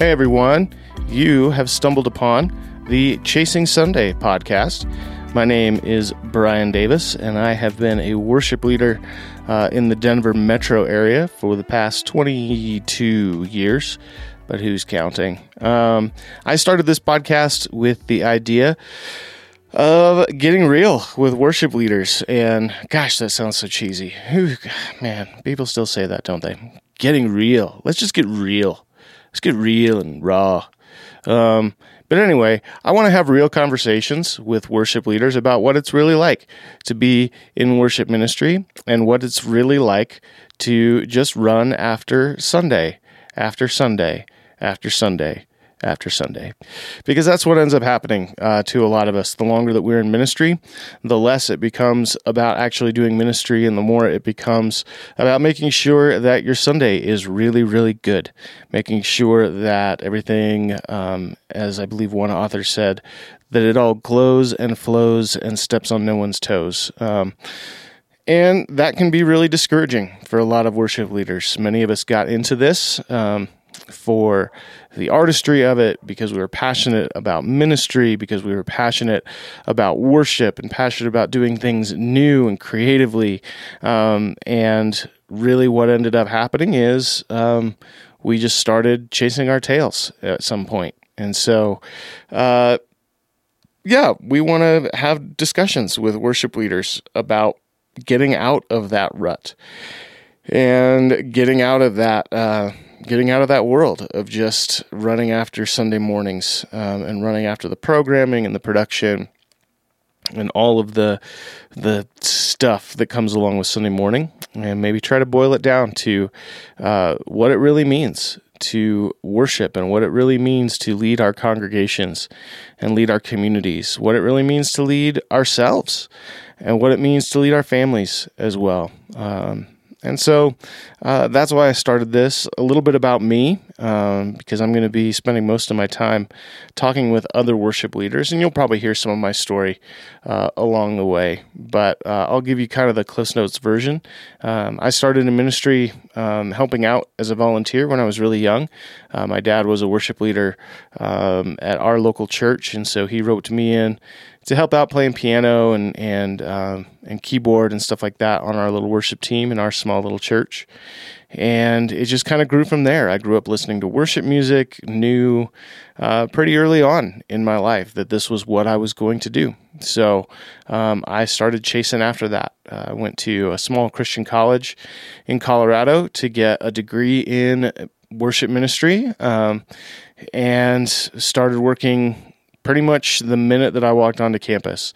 Hey everyone, you have stumbled upon the Chasing Sunday podcast. My name is Brian Davis, and I have been a worship leader uh, in the Denver metro area for the past 22 years, but who's counting? Um, I started this podcast with the idea of getting real with worship leaders. And gosh, that sounds so cheesy. Man, people still say that, don't they? Getting real. Let's just get real. Let's get real and raw. Um, but anyway, I want to have real conversations with worship leaders about what it's really like to be in worship ministry and what it's really like to just run after Sunday, after Sunday, after Sunday after Sunday. Because that's what ends up happening uh, to a lot of us. The longer that we're in ministry, the less it becomes about actually doing ministry, and the more it becomes about making sure that your Sunday is really, really good. Making sure that everything, um, as I believe one author said, that it all glows and flows and steps on no one's toes. Um, and that can be really discouraging for a lot of worship leaders. Many of us got into this um, for the artistry of it, because we were passionate about ministry, because we were passionate about worship and passionate about doing things new and creatively. Um, and really, what ended up happening is um, we just started chasing our tails at some point. And so, uh, yeah, we want to have discussions with worship leaders about getting out of that rut and getting out of that. Uh, getting out of that world of just running after Sunday mornings um, and running after the programming and the production and all of the the stuff that comes along with Sunday morning, and maybe try to boil it down to uh, what it really means to worship and what it really means to lead our congregations and lead our communities, what it really means to lead ourselves, and what it means to lead our families as well. Um, and so uh, that's why I started this. A little bit about me, um, because I'm going to be spending most of my time talking with other worship leaders, and you'll probably hear some of my story uh, along the way. But uh, I'll give you kind of the Cliff Notes version. Um, I started in ministry um, helping out as a volunteer when I was really young. Uh, my dad was a worship leader um, at our local church, and so he wrote to me in to help out playing piano and and um, and keyboard and stuff like that on our little worship team in our small little church. And it just kind of grew from there. I grew up listening to worship music, knew uh, pretty early on in my life that this was what I was going to do. So um, I started chasing after that. Uh, I went to a small Christian college in Colorado to get a degree in worship ministry um, and started working pretty much the minute that I walked onto campus.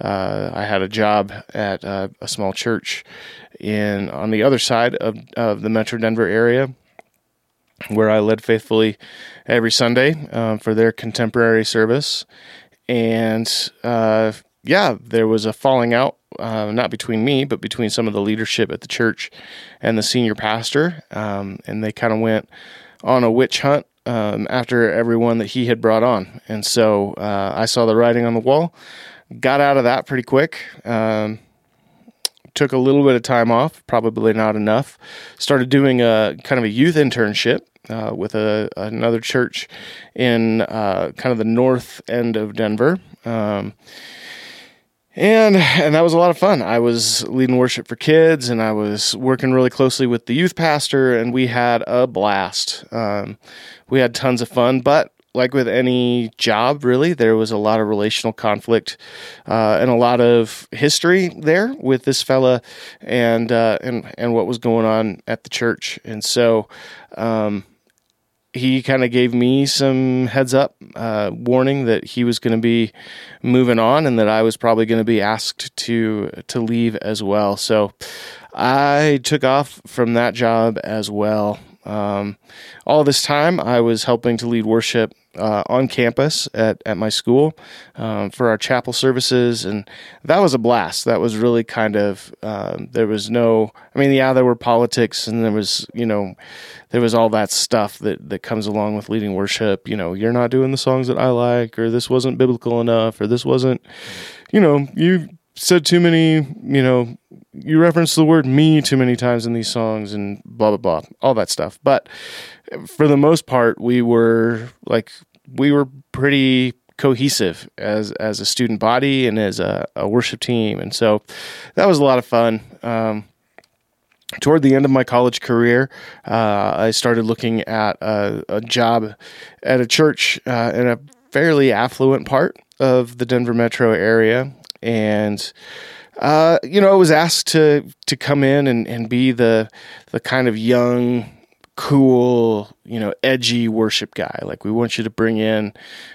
Uh, I had a job at uh, a small church in on the other side of, of the Metro Denver area, where I led faithfully every Sunday um, for their contemporary service. And uh, yeah, there was a falling out, uh, not between me, but between some of the leadership at the church and the senior pastor. Um, and they kind of went on a witch hunt um, after everyone that he had brought on. And so uh, I saw the writing on the wall, got out of that pretty quick. Um, took a little bit of time off, probably not enough. Started doing a kind of a youth internship uh, with a, another church in uh, kind of the north end of Denver. Um, and and that was a lot of fun. I was leading worship for kids, and I was working really closely with the youth pastor, and we had a blast. Um, we had tons of fun, but like with any job, really, there was a lot of relational conflict uh, and a lot of history there with this fella and uh, and and what was going on at the church, and so. Um, he kind of gave me some heads up uh, warning that he was going to be moving on and that I was probably going to be asked to to leave as well. So I took off from that job as well. Um, all this time, I was helping to lead worship uh, on campus at, at my school um, for our chapel services, and that was a blast. That was really kind of um, there was no, I mean, yeah, there were politics, and there was you know, there was all that stuff that that comes along with leading worship. You know, you're not doing the songs that I like, or this wasn't biblical enough, or this wasn't, you know, you said too many, you know, you reference the word me too many times in these songs and blah blah blah all that stuff but for the most part we were like we were pretty cohesive as as a student body and as a, a worship team and so that was a lot of fun um, toward the end of my college career, uh, I started looking at a, a job at a church uh, in a fairly affluent part of the Denver metro area. And, uh, you know, I was asked to, to come in and, and be the, the kind of young, cool, you know, edgy worship guy. Like, we want you to bring in,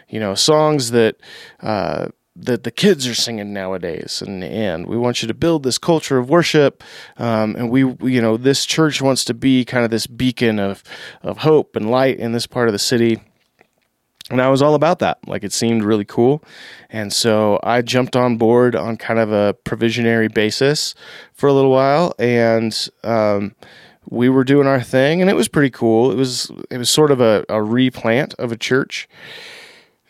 you know, songs that, uh, that the kids are singing nowadays. And and we want you to build this culture of worship. Um, and we, you know this church wants to be kind of this beacon of of hope and light in this part of the city. And I was all about that. Like it seemed really cool. And so I jumped on board on kind of a provisionary basis for a little while. And um, we were doing our thing and it was pretty cool it was it was sort of a, a replant of a church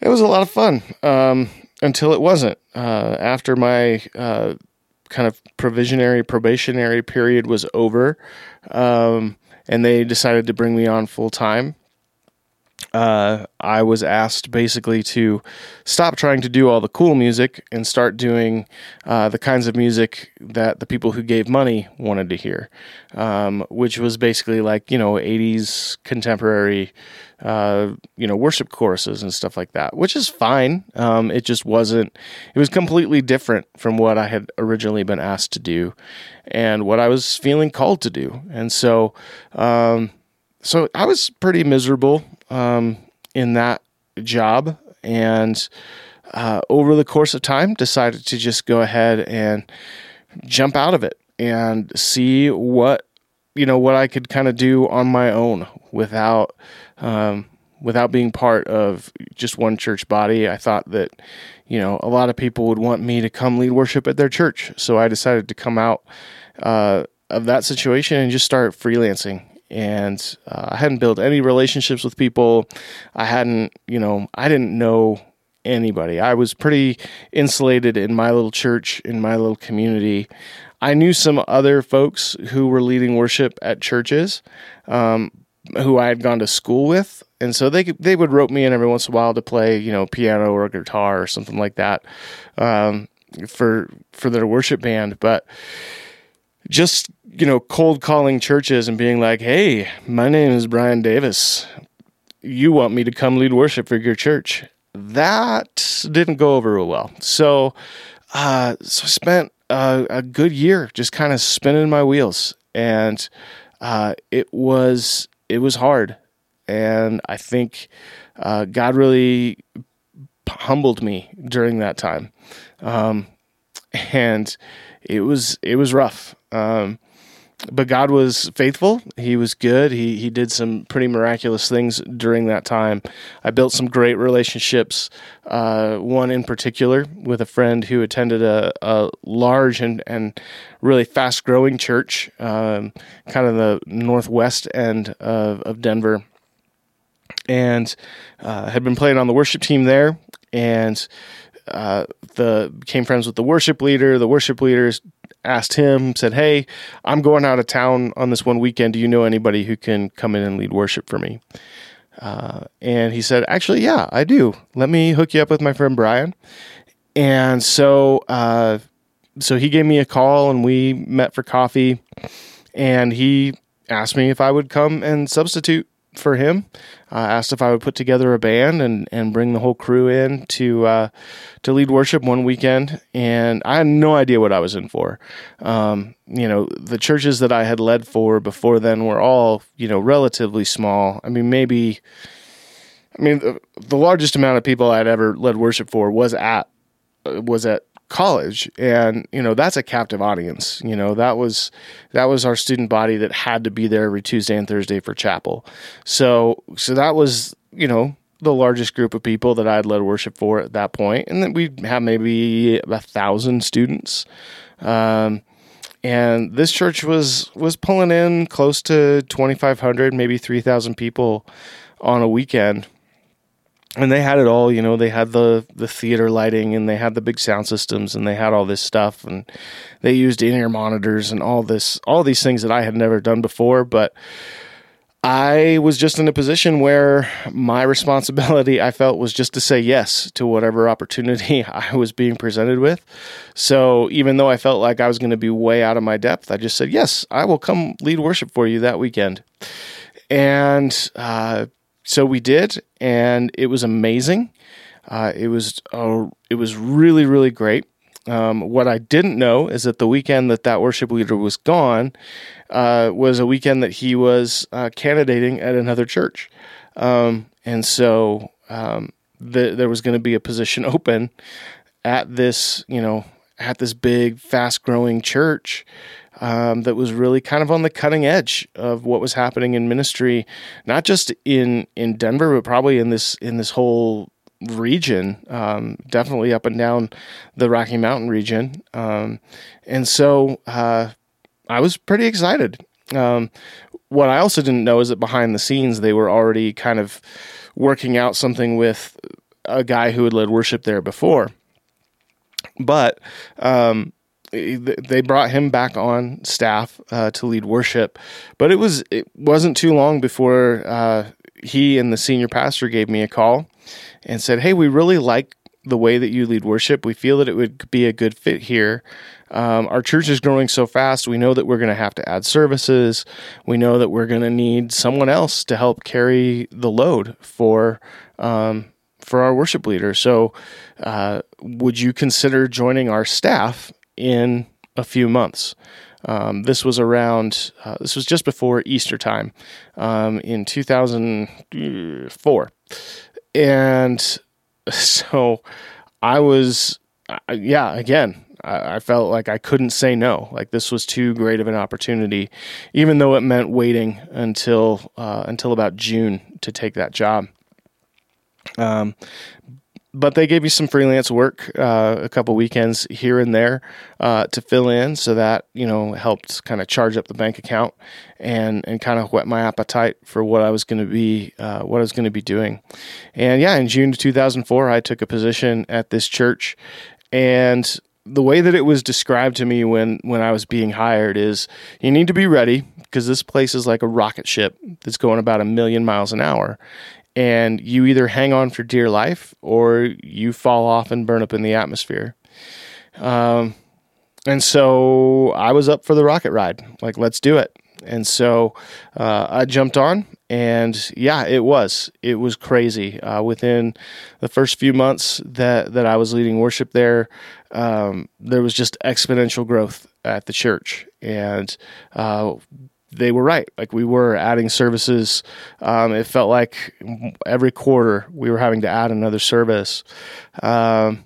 it was a lot of fun um, until it wasn't. Uh, after my uh, kind of provisionary probationary period was over, um, and they decided to bring me on full time. Uh, I was asked basically to stop trying to do all the cool music and start doing uh, the kinds of music that the people who gave money wanted to hear, um, which was basically like you know '80s contemporary uh, you know, worship choruses and stuff like that, which is fine. Um, it just wasn't, it was completely different from what I had originally been asked to do and what I was feeling called to do. And so, um, so I was pretty miserable um, in that job. And uh, over the course of time, decided to just go ahead and jump out of it and see what you know what I could kind of do on my own without um, without being part of just one church body. I thought that, you know, a lot of people would want me to come lead worship at their church. So I decided to come out uh, of that situation and just start freelancing. And uh, I hadn't built any relationships with people. I hadn't, you know, I didn't know anybody. I was pretty insulated in my little church, in my little community. I knew some other folks who were leading worship at churches, um, who I had gone to school with, and so they they would rope me in every once in a while to play, you know, piano or guitar or something like that, um, for for their worship band. But just you know, cold calling churches and being like, "Hey, my name is Brian Davis. You want me to come lead worship for your church?" That didn't go over real well. So, uh, so I spent a, a good year just kind of spinning my wheels, and uh, it was it was hard, and I think uh, God really humbled me during that time, um, and it was it was rough. Um, but God was faithful. He was good. He he did some pretty miraculous things during that time. I built some great relationships. Uh, one in particular with a friend who attended a, a large and and really fast growing church, um, kind of the northwest end of, of Denver, and uh, had been playing on the worship team there, and uh, the became friends with the worship leader. The worship leaders asked him, said, "Hey, I'm going out of town on this one weekend. Do you know anybody who can come in and lead worship for me?" Uh, and he said, "Actually, yeah, I do. Let me hook you up with my friend Brian." And so, uh, so he gave me a call, and we met for coffee. And he asked me if I would come and substitute for him. Uh, asked if I would put together a band and, and bring the whole crew in to uh, to lead worship one weekend, and I had no idea what I was in for. Um, you know, the churches that I had led for before then were all you know relatively small. I mean, maybe. I mean, the, the largest amount of people I'd ever led worship for was at was at college. And you know that's a captive audience you know that was that was our student body that had to be there every tuesday and thursday for chapel. So so that was you know the largest group of people that i'd led worship for at that point. And then we have maybe a thousand students. Um, and this church was was pulling in close to 2500 maybe 3000 people on a weekend and they had it all you know they had the the theater lighting and they had the big sound systems and they had all this stuff and they used in-ear monitors and all this all these things that i had never done before. But i was just in a position where my responsibility i felt was just to say yes to whatever opportunity i was being presented with. So even though i felt like i was going to be way out of my depth i just said yes i will come lead worship for you that weekend. And uh, so we did, and it was amazing. Uh, it was uh, it was really really great. Um, what I didn't know is that the weekend that that worship leader was gone uh, was a weekend that he was uh, candidating at another church, um, and so um, the, there was going to be a position open at this you know at this big fast growing church um, that was really kind of on the cutting edge of what was happening in ministry, not just in in Denver, but probably in this in this whole region, um, definitely up and down the Rocky Mountain region. Um, and so uh, I was pretty excited. Um, what I also didn't know is that behind the scenes, they were already kind of working out something with a guy who had led worship there before. But um, they brought him back on staff uh, to lead worship, but it was it wasn't too long before uh, he and the senior pastor gave me a call and said, "Hey, we really like the way that you lead worship. We feel that it would be a good fit here. Um, our church is growing so fast. We know that we're going to have to add services. We know that we're going to need someone else to help carry the load for." Um, for our worship leader. So, uh, would you consider joining our staff in a few months. Um, this was around, uh, this was just before Easter time um, in 2004. And so I was, uh, yeah, again, I, I felt like I couldn't say no. Like this was too great of an opportunity, even though it meant waiting until uh, until about June to take that job. Um, but they gave me some freelance work, uh, a couple weekends here and there uh, to fill in, so that you know helped kind of charge up the bank account and and kind of whet my appetite for what I was going to be uh, what I was going to be doing. And yeah, in June of 2004, I took a position at this church, and the way that it was described to me when when I was being hired is you need to be ready because this place is like a rocket ship that's going about a million miles an hour and you either hang on for dear life or you fall off and burn up in the atmosphere. Um, and so I was up for the rocket ride. Like, let's do it. And so uh, I jumped on, and yeah, it was it was crazy. Uh, within the first few months that that I was leading worship there, um, there was just exponential growth at the church, and uh, they were right. Like we were adding services. Um, it felt like every quarter we were having to add another service. Um,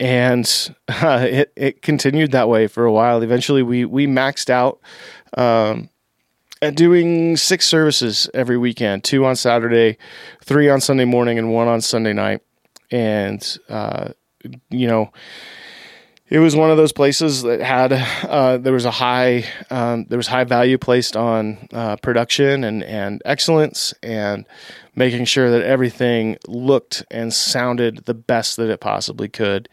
and uh, it, it continued that way for a while. Eventually, we, we maxed out um, at doing six services every weekend two on Saturday, three on Sunday morning, and one on Sunday night. And, uh, you know, it was one of those places that had uh, there was a high um, there was high value placed on uh, production and and excellence and making sure that everything looked and sounded the best that it possibly could.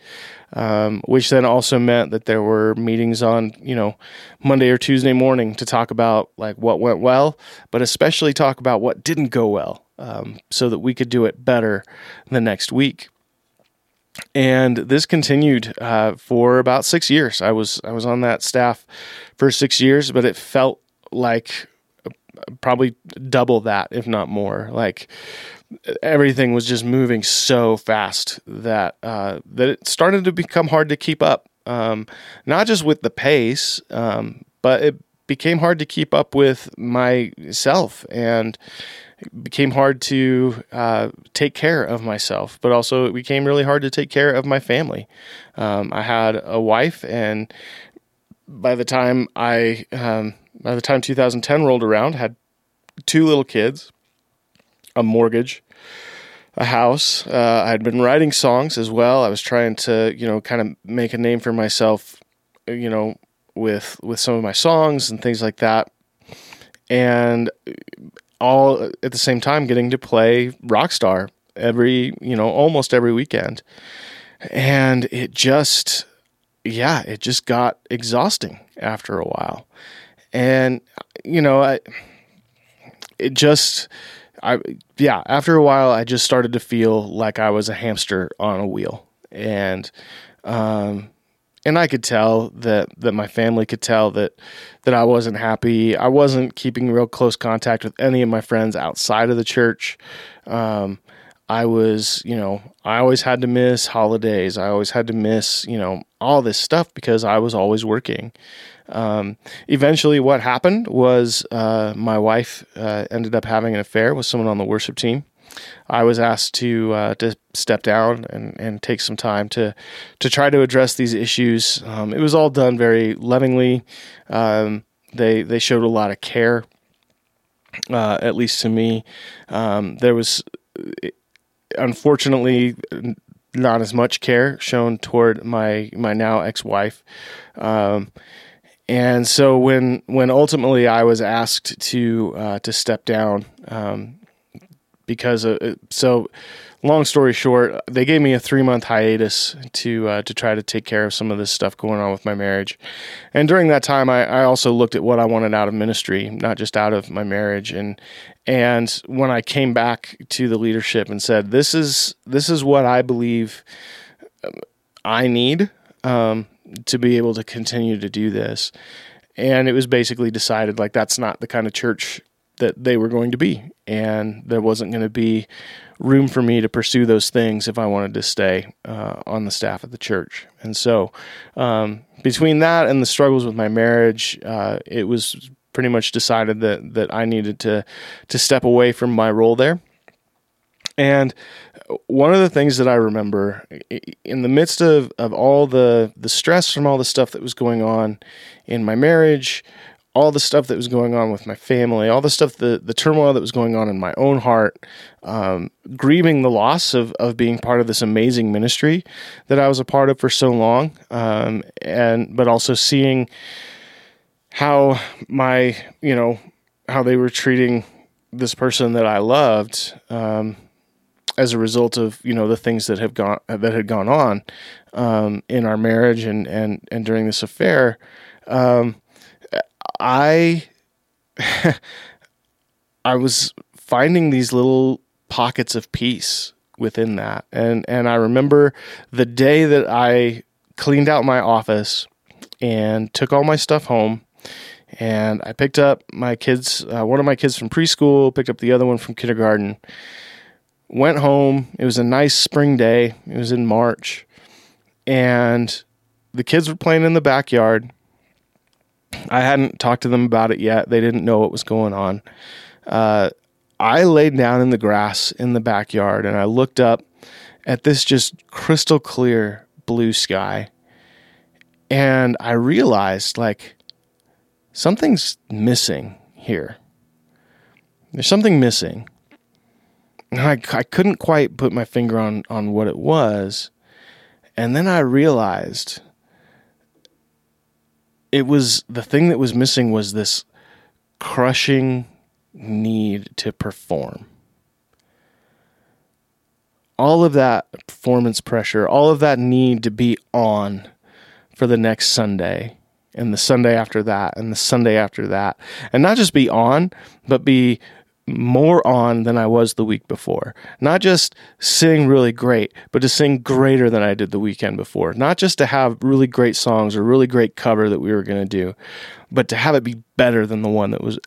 Um, which then also meant that there were meetings on you know Monday or Tuesday morning to talk about like what went well, but especially talk about what didn't go well, um, so that we could do it better the next week and this continued uh, for about six years. I was I was on that staff for six years, but it felt like uh, probably double that, if not more. Like everything was just moving so fast that uh, that it started to become hard to keep up. Um, not just with the pace, um, but it became hard to keep up with myself and it became hard to uh, take care of myself, but also it became really hard to take care of my family. Um, I had a wife, and by the time I, um, by the time 2010 rolled around, had two little kids, a mortgage, a house. Uh, I had been writing songs as well. I was trying to, you know, kind of make a name for myself, you know, with with some of my songs and things like that. And all at the same time getting to play Rockstar every, you know, almost every weekend. And it just, yeah, it just got exhausting after a while. And, you know, I, it just, I, yeah, after a while, I just started to feel like I was a hamster on a wheel. And, um, and I could tell that that my family could tell that that I wasn't happy. I wasn't keeping real close contact with any of my friends outside of the church. Um, I was, you know, I always had to miss holidays. I always had to miss, you know, all this stuff because I was always working. Um, eventually, what happened was uh, my wife uh, ended up having an affair with someone on the worship team. I was asked to uh, to step down and, and take some time to to try to address these issues. Um, it was all done very lovingly. Um, they they showed a lot of care, uh, at least to me. Um, there was, unfortunately, not as much care shown toward my my now ex wife. Um, and so when when ultimately I was asked to uh, to step down, um, because of, so long story short, they gave me a three month hiatus to uh, to try to take care of some of this stuff going on with my marriage. And during that time, I, I also looked at what I wanted out of ministry, not just out of my marriage. And and when I came back to the leadership and said, "This is this is what I believe I need um, to be able to continue to do this," and it was basically decided like that's not the kind of church that they were going to be, and there wasn't going to be room for me to pursue those things if I wanted to stay uh, on the staff of the church. And so, um, between that and the struggles with my marriage, uh, it was pretty much decided that that I needed to to step away from my role there. And one of the things that I remember in the midst of, of all the, the stress from all the stuff that was going on in my marriage, all the stuff that was going on with my family, all the stuff, the, the turmoil that was going on in my own heart, um, grieving the loss of, of being part of this amazing ministry that I was a part of for so long, um, and but also seeing how my, you know, how they were treating this person that I loved um, as a result of you know the things that have gone that had gone on um, in our marriage and and and during this affair. Um, I I was finding these little pockets of peace within that. And and I remember the day that I cleaned out my office and took all my stuff home and I picked up my kids, uh, one of my kids from preschool, picked up the other one from kindergarten. Went home. It was a nice spring day. It was in March. And the kids were playing in the backyard I hadn't talked to them about it yet. They didn't know what was going on. Uh, I laid down in the grass in the backyard and I looked up at this just crystal clear blue sky. And I realized like something's missing here. There's something missing. And I, I couldn't quite put my finger on, on what it was. And then I realized it was the thing that was missing was this crushing need to perform. All of that performance pressure, all of that need to be on for the next Sunday and the Sunday after that and the Sunday after that. And not just be on, but be more on than I was the week before. Not just sing really great, but to sing greater than I did the weekend before. Not just to have really great songs or really great cover that we were going to do, but to have it be better than the one that was.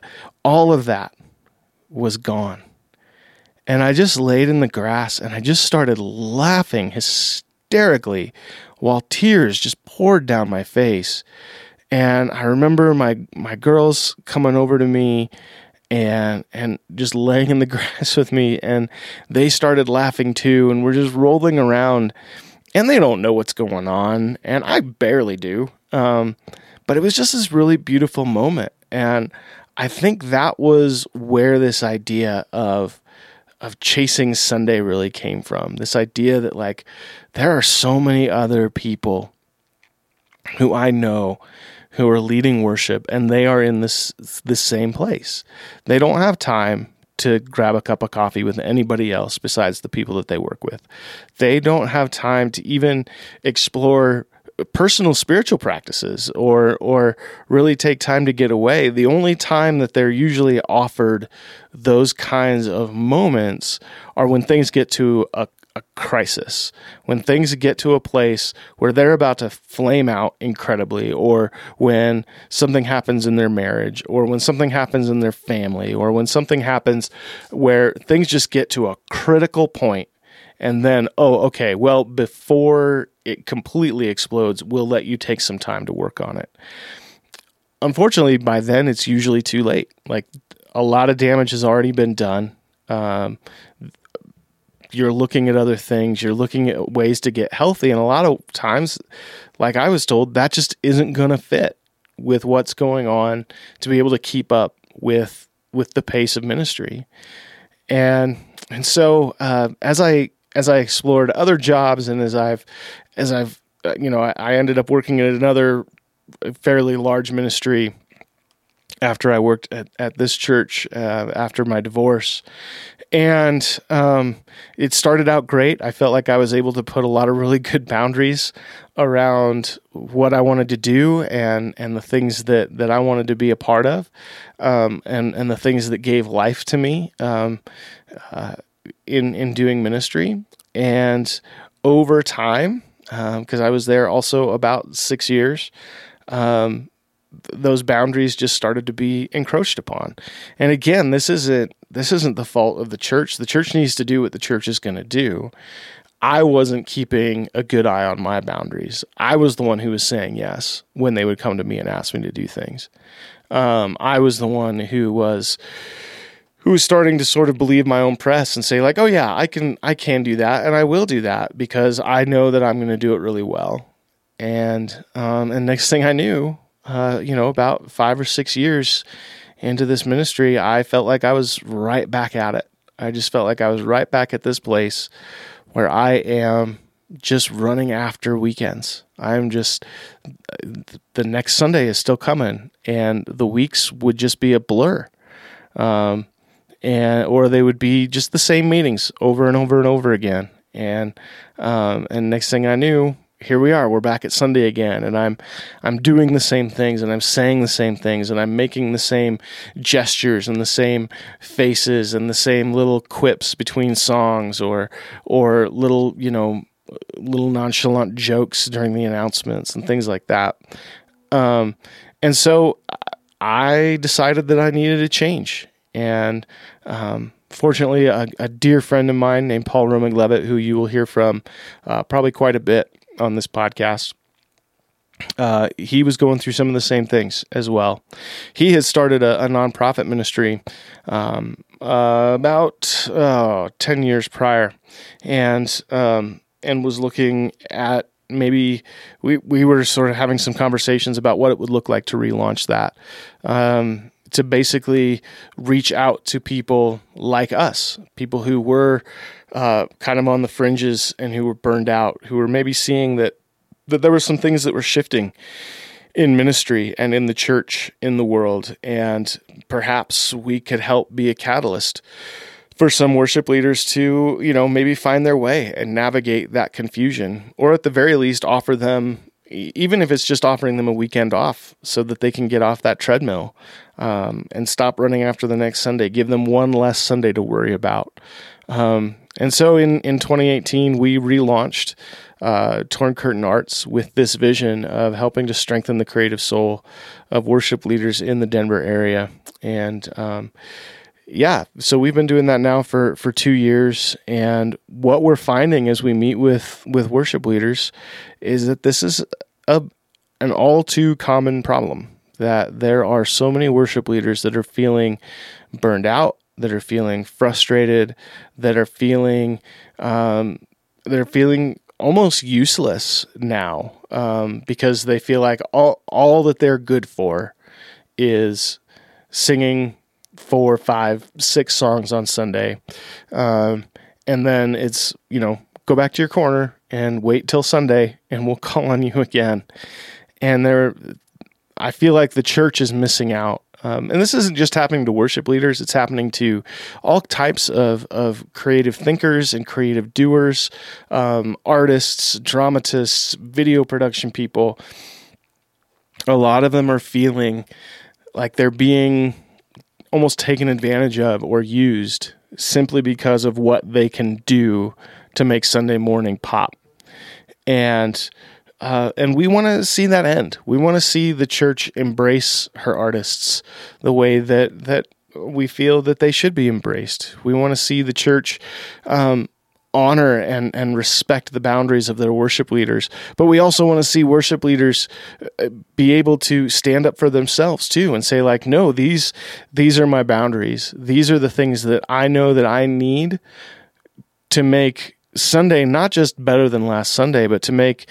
All of that was gone. And I just laid in the grass and I just started laughing hysterically while tears just poured down my face. And I remember my my girls coming over to me and and just laying in the grass with me and they started laughing too and we're just rolling around and they don't know what's going on and I barely do um, but it was just this really beautiful moment and I think that was where this idea of of chasing Sunday really came from this idea that like there are so many other people who I know who are leading worship and they are in this this same place. They don't have time to grab a cup of coffee with anybody else besides the people that they work with. They don't have time to even explore personal spiritual practices or or really take time to get away the only time that they're usually offered those kinds of moments are when things get to a, a crisis. When things get to a place where they're about to flame out incredibly or when something happens in their marriage or when something happens in their family or when something happens where things just get to a critical point and then oh okay well before it completely explodes we'll let you take some time to work on it. Unfortunately by then it's usually too late. Like a lot of damage has already been done. Um, you're looking at other things you're looking at ways to get healthy and a lot of times like i was told that just isn't going to fit with what's going on to be able to keep up with with the pace of ministry. And and so uh, as i as I explored other jobs and as I've as I've uh, you know I, I ended up working at another fairly large ministry after I worked at, at this church uh, after my divorce. And um, it started out great. I felt like I was able to put a lot of really good boundaries around what I wanted to do and, and the things that, that I wanted to be a part of um, and, and the things that gave life to me. Um, uh, in in doing ministry, and over time, because um, I was there also about six years, um, those boundaries just started to be encroached upon. And again, this isn't this isn't the fault of the church. The church needs to do what the church is going to do. I wasn't keeping a good eye on my boundaries. I was the one who was saying yes when they would come to me and ask me to do things. Um, I was the one who was who was starting to sort of believe my own press and say like, "Oh yeah, I can I can do that and I will do that because I know that I'm going to do it really well." And um, and next thing I knew, uh, you know, about five or six years into this ministry, I felt like I was right back at it. I just felt like I was right back at this place where I am just running after weekends. I'm just the next Sunday is still coming, and the weeks would just be a blur. Um, and or they would be just the same meetings over and over and over again. And um, and next thing I knew, here we are. We're back at Sunday again, and I'm I'm doing the same things, and I'm saying the same things, and I'm making the same gestures and the same faces and the same little quips between songs, or or little you know little nonchalant jokes during the announcements and things like that. Um, and so I decided that I needed a change, and um, fortunately, a, a, dear friend of mine named Paul Romig Levitt, who you will hear from uh, probably quite a bit on this podcast, uh, he was going through some of the same things as well. He had started a, a nonprofit ministry um, uh, about oh, 10 years prior and um, and was looking at maybe we, we were sort of having some conversations about what it would look like to relaunch that. Um, to basically reach out to people like us, people who were uh, kind of on the fringes and who were burned out, who were maybe seeing that that there were some things that were shifting in ministry and in the church in the world, and perhaps we could help be a catalyst for some worship leaders to, you know, maybe find their way and navigate that confusion, or at the very least offer them even if it's just offering them a weekend off so that they can get off that treadmill um, and stop running after the next Sunday. Give them one less Sunday to worry about. Um, and so in, in 2018, we relaunched uh, Torn Curtain Arts with this vision of helping to strengthen the creative soul of worship leaders in the Denver area. And um, yeah, so we've been doing that now for, for two years. And what we're finding as we meet with, with worship leaders is that this is a, an all too common problem that there are so many worship leaders that are feeling burned out, that are feeling frustrated, that are feeling um, that are feeling almost useless now um, because they feel like all all that they're good for is singing four, five, six songs on Sunday, um, and then it's you know go back to your corner and wait till Sunday, and we'll call on you again. And there, I feel like the church is missing out Um, and this isn't just happening to worship leaders, it's happening to all types of, of creative thinkers and creative doers, um, artists, dramatists, video production people. A lot of them are feeling like they're being almost taken advantage of or used simply because of what they can do to make Sunday morning pop. And uh, and we want to see that end. We want to see the church embrace her artists the way that that we feel that they should be embraced. We want to see the church um, honor and and respect the boundaries of their worship leaders. But we also want to see worship leaders uh, be able to stand up for themselves too and say like, no, these these are my boundaries. These are the things that I know that I need to make Sunday not just better than last Sunday, but to make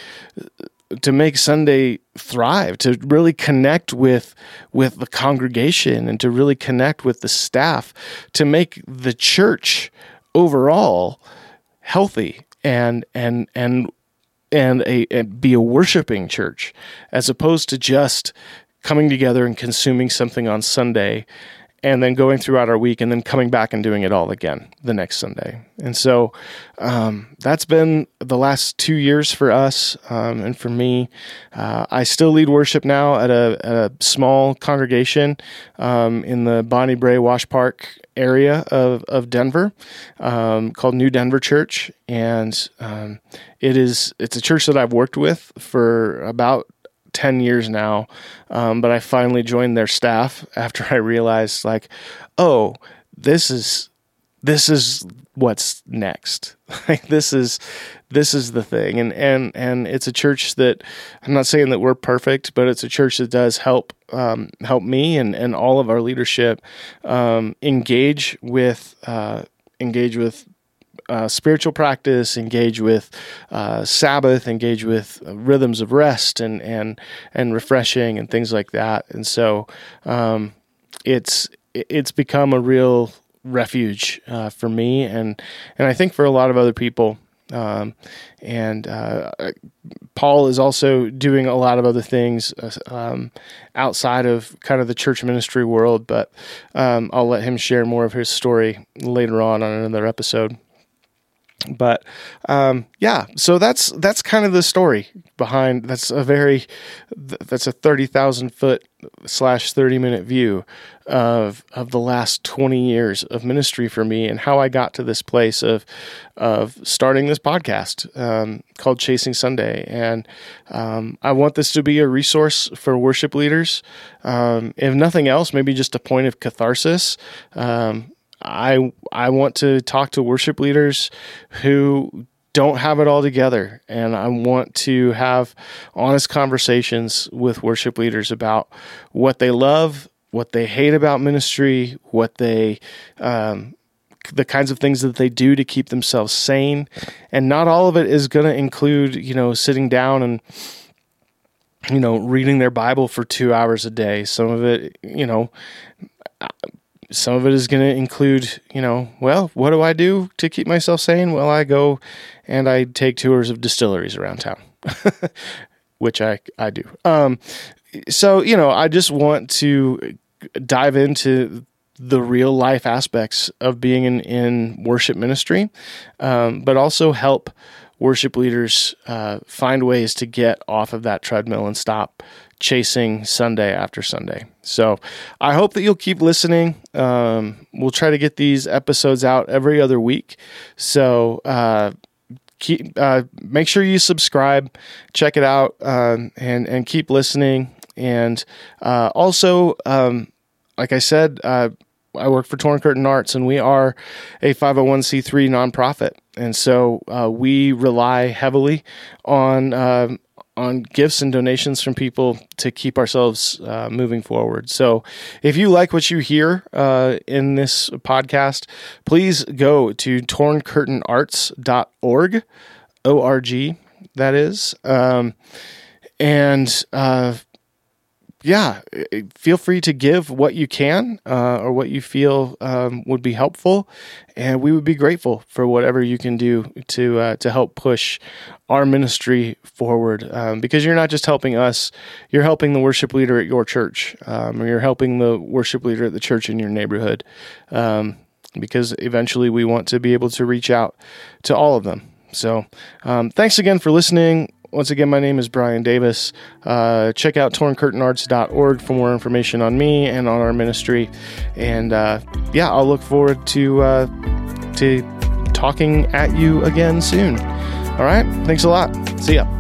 to make Sunday thrive, to really connect with with the congregation and to really connect with the staff, to make the church overall healthy and and and and a and be a worshiping church as opposed to just coming together and consuming something on Sunday and then going throughout our week and then coming back and doing it all again the next Sunday. And so um, that's been the last two years for us um, and for me. Uh, I still lead worship now at a, a small congregation um, in the Bonnie Brae Wash Park area of, of Denver um, called New Denver Church. And um, it is it's a church that I've worked with for about 10 years now. Um, but I finally joined their staff after I realized, like, oh, this is this is what's next. like this is this is the thing, and and and it's a church that I'm not saying that we're perfect, but it's a church that does help um, help me and and all of our leadership um, engage with uh, engage with uh, spiritual practice, engage with uh, Sabbath, engage with rhythms of rest and and and refreshing and things like that. And so um, it's it's become a real refuge uh, for me and and I think for a lot of other people. Um, and uh, Paul is also doing a lot of other things uh, um, outside of kind of the church ministry world, but um, I'll let him share more of his story later on on another episode but um, yeah so that's that's kind of the story behind that's a very that's a 30,000 foot slash 30 minute view of of the last 20 years of ministry for me and how I got to this place of of starting this podcast um, called Chasing Sunday. And um, I want this to be a resource for worship leaders. Um, if nothing else maybe just a point of catharsis. Um, I I want to talk to worship leaders who don't have it all together. And I want to have honest conversations with worship leaders about what they love, what they hate about ministry, what they um, the kinds of things that they do to keep themselves sane. And not all of it is going to include you know sitting down and you know reading their bible for 2 hours a day. Some of it you know some of it is going to include, you know, well, what do I do to keep myself sane? Well, I go and I take tours of distilleries around town, which I I do. Um, so you know, I just want to dive into the real life aspects of being in, in worship ministry, um, but also help worship leaders uh, find ways to get off of that treadmill and stop chasing Sunday after Sunday. So I hope that you'll keep listening. Um, we'll try to get these episodes out every other week. So uh, keep uh, make sure you subscribe, check it out, um, and and keep listening. And uh, also, um, like I said, uh, I work for Torn Curtain Arts, and we are a 501c3 nonprofit. And so uh, we rely heavily on um, on gifts and donations from people to keep ourselves uh, moving forward. So, if you like what you hear uh, in this podcast, please go to torncurtainarts.org, O R G, that is, um, and uh, yeah, feel free to give what you can uh, or what you feel um, would be helpful, and we would be grateful for whatever you can do to uh, to help push our ministry forward. Um, because you're not just helping us, you're helping the worship leader at your church, um, or you're helping the worship leader at the church in your neighborhood. Um, because eventually we want to be able to reach out to all of them. So, um, thanks again for listening. Once again, my name is Brian Davis. Uh, check out torncurtainarts.org for more information on me and on our ministry. And uh, yeah, I'll look forward to uh, to talking at you again soon. All right, thanks a lot. See ya.